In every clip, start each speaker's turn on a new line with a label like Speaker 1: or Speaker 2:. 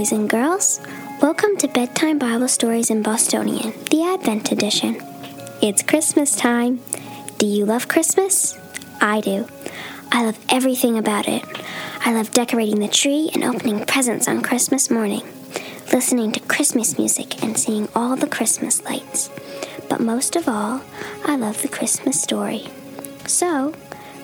Speaker 1: boys and girls. Welcome to Bedtime Bible Stories in Bostonian, the Advent Edition. It's Christmas time. Do you love Christmas? I do. I love everything about it. I love decorating the tree and opening presents on Christmas morning, listening to Christmas music and seeing all the Christmas lights. But most of all, I love the Christmas story. So,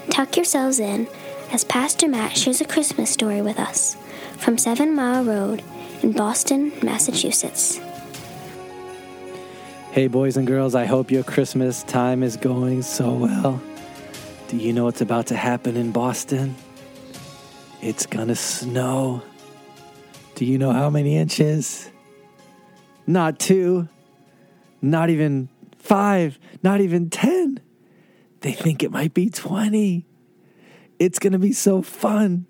Speaker 1: tuck yourselves in as Pastor Matt shares a Christmas story with us from Seven Mile Road in Boston, Massachusetts.
Speaker 2: Hey, boys and girls, I hope your Christmas time is going so well. Do you know what's about to happen in Boston? It's gonna snow. Do you know how many inches? Not two, not even five, not even ten. They think it might be 20. It's gonna be so fun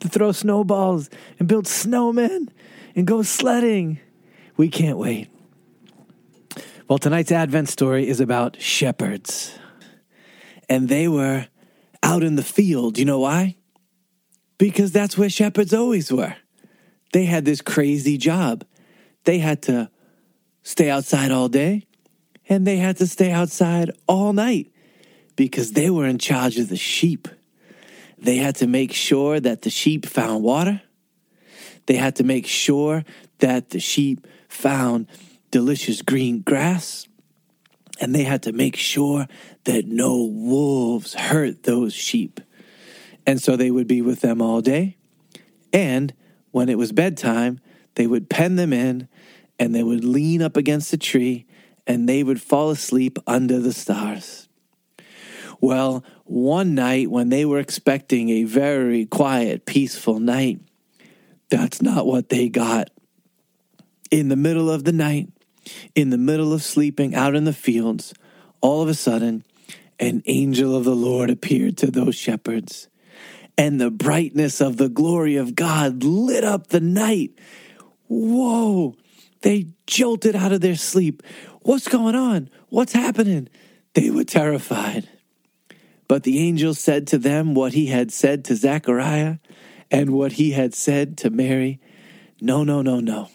Speaker 2: to throw snowballs and build snowmen and go sledding. We can't wait. Well, tonight's Advent story is about shepherds. And they were out in the field. You know why? Because that's where shepherds always were. They had this crazy job. They had to stay outside all day and they had to stay outside all night because they were in charge of the sheep. They had to make sure that the sheep found water. They had to make sure that the sheep found delicious green grass. And they had to make sure that no wolves hurt those sheep. And so they would be with them all day. And when it was bedtime, they would pen them in and they would lean up against a tree and they would fall asleep under the stars. Well, one night when they were expecting a very quiet, peaceful night, that's not what they got. In the middle of the night, in the middle of sleeping out in the fields, all of a sudden, an angel of the Lord appeared to those shepherds. And the brightness of the glory of God lit up the night. Whoa! They jolted out of their sleep. What's going on? What's happening? They were terrified. But the angel said to them what he had said to Zechariah and what he had said to Mary No, no, no, no.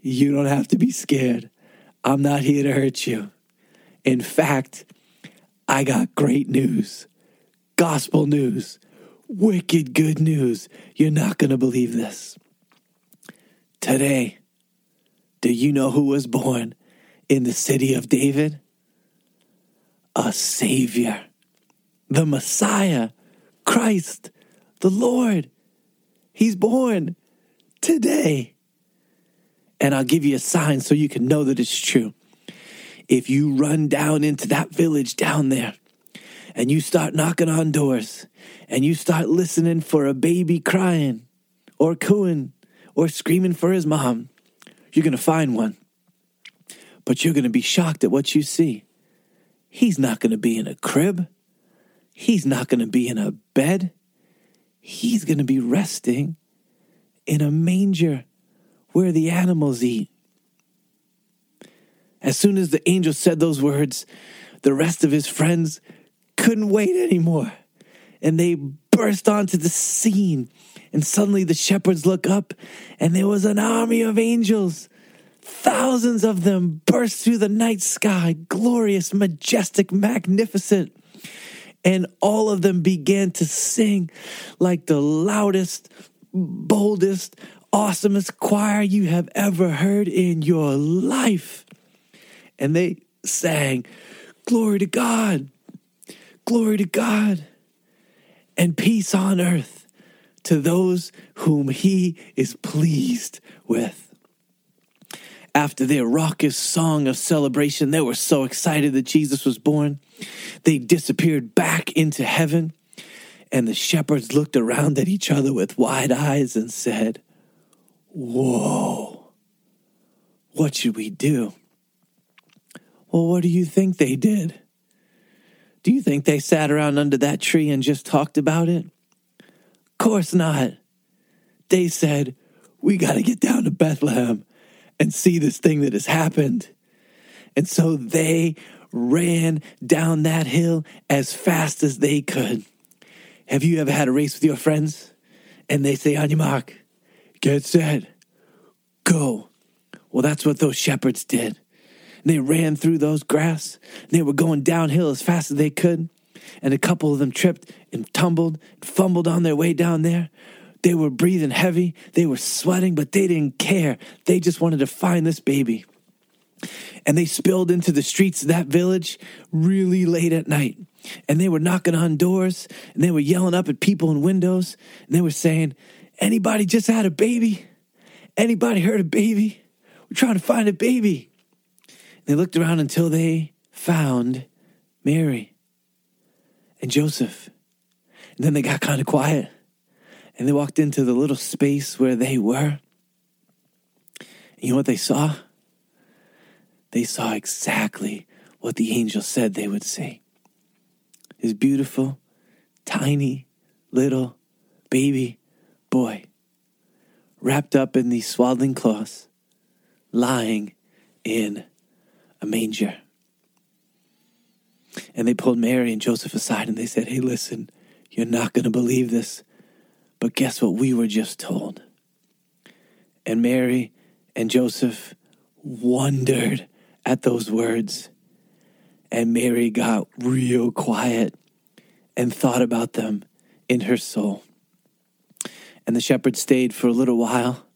Speaker 2: You don't have to be scared. I'm not here to hurt you. In fact, I got great news gospel news, wicked good news. You're not going to believe this. Today, do you know who was born in the city of David? A Savior the Messiah, Christ, the Lord. He's born today. And I'll give you a sign so you can know that it's true. If you run down into that village down there and you start knocking on doors and you start listening for a baby crying or cooing or screaming for his mom, you're going to find one. But you're going to be shocked at what you see. He's not going to be in a crib. He's not going to be in a bed. He's going to be resting in a manger where the animals eat. As soon as the angel said those words, the rest of his friends couldn't wait anymore. And they burst onto the scene. And suddenly the shepherds look up, and there was an army of angels. Thousands of them burst through the night sky, glorious, majestic, magnificent and all of them began to sing like the loudest, boldest, awesomest choir you have ever heard in your life. And they sang, Glory to God, glory to God, and peace on earth to those whom He is pleased with after their raucous song of celebration, they were so excited that Jesus was born. They disappeared back into heaven, and the shepherds looked around at each other with wide eyes and said, Whoa, what should we do? Well, what do you think they did? Do you think they sat around under that tree and just talked about it? Of course not. They said, We got to get down to Bethlehem and see this thing that has happened. And so they ran down that hill as fast as they could. Have you ever had a race with your friends? And they say, on your mark, get set, Go. Well, that's what those shepherds did. They ran through those grass. They were going downhill as fast as they could. And a couple of them tripped and tumbled and fumbled on their way down there. They were breathing heavy. They were sweating, but they didn't care. They just wanted to find this baby. And they spilled into the streets of that village really late at night. And they were knocking on doors and they were yelling up at people in windows. And they were saying, Anybody just had a baby? Anybody heard a baby? We're trying to find a baby. And They looked around until they found Mary and Joseph. And then they got kind of quiet and they walked into the little space where they were. And you know what they saw? They saw exactly what the angel said they would see. His beautiful, tiny, little baby boy wrapped up in these swaddling cloths, lying in a manger. And they pulled Mary and Joseph aside and they said, Hey, listen, you're not going to believe this, but guess what we were just told? And Mary and Joseph wondered at those words. And Mary got real quiet and thought about them in her soul. And the shepherds stayed for a little while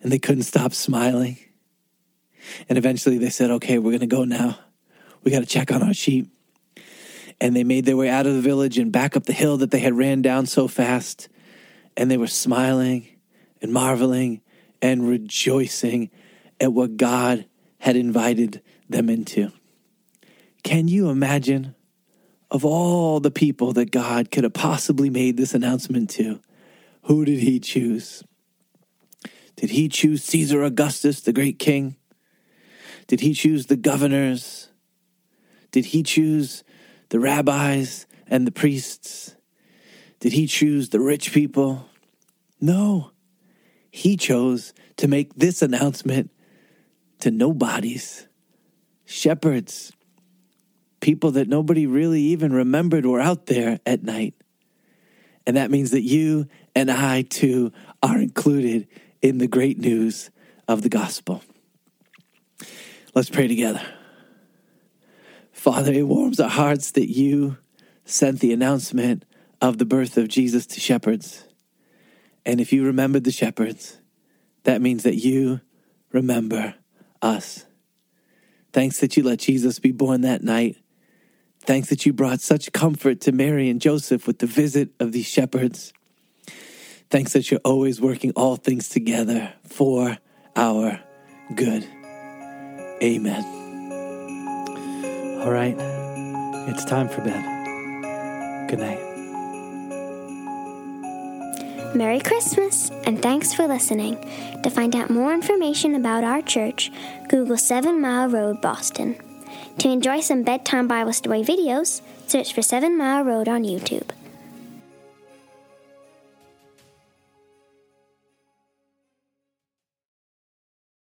Speaker 2: and they couldn't stop smiling. And eventually they said, okay, we're going to go now. We got to check on our sheep. And they made their way out of the village and back up the hill that they had ran down so fast. And they were smiling and marveling and rejoicing at what God had invited them into. Can you imagine of all the people that God could have possibly made this announcement to? Who did he choose? Did he choose Caesar Augustus, the great king? Did he choose the governors? Did he choose the rabbis and the priests? Did he choose the rich people? No. He chose to make this announcement to nobodies, shepherds, people that nobody really even remembered were out there at night. And that means that you and I too are included in the great news of the gospel. Let's pray together. Father, it warms our hearts that you sent the announcement of the birth of Jesus to shepherds. And if you remembered the shepherds, that means that you remember us. Thanks that you let Jesus be born that night. Thanks that you brought such comfort to Mary and Joseph with the visit of these shepherds. Thanks that you're always working all things together for our good. Amen. All right, it's time for bed. Good night.
Speaker 1: Merry Christmas, and thanks for listening. To find out more information about our church, Google Seven Mile Road, Boston. To enjoy some bedtime Bible story videos, search for Seven Mile Road on YouTube.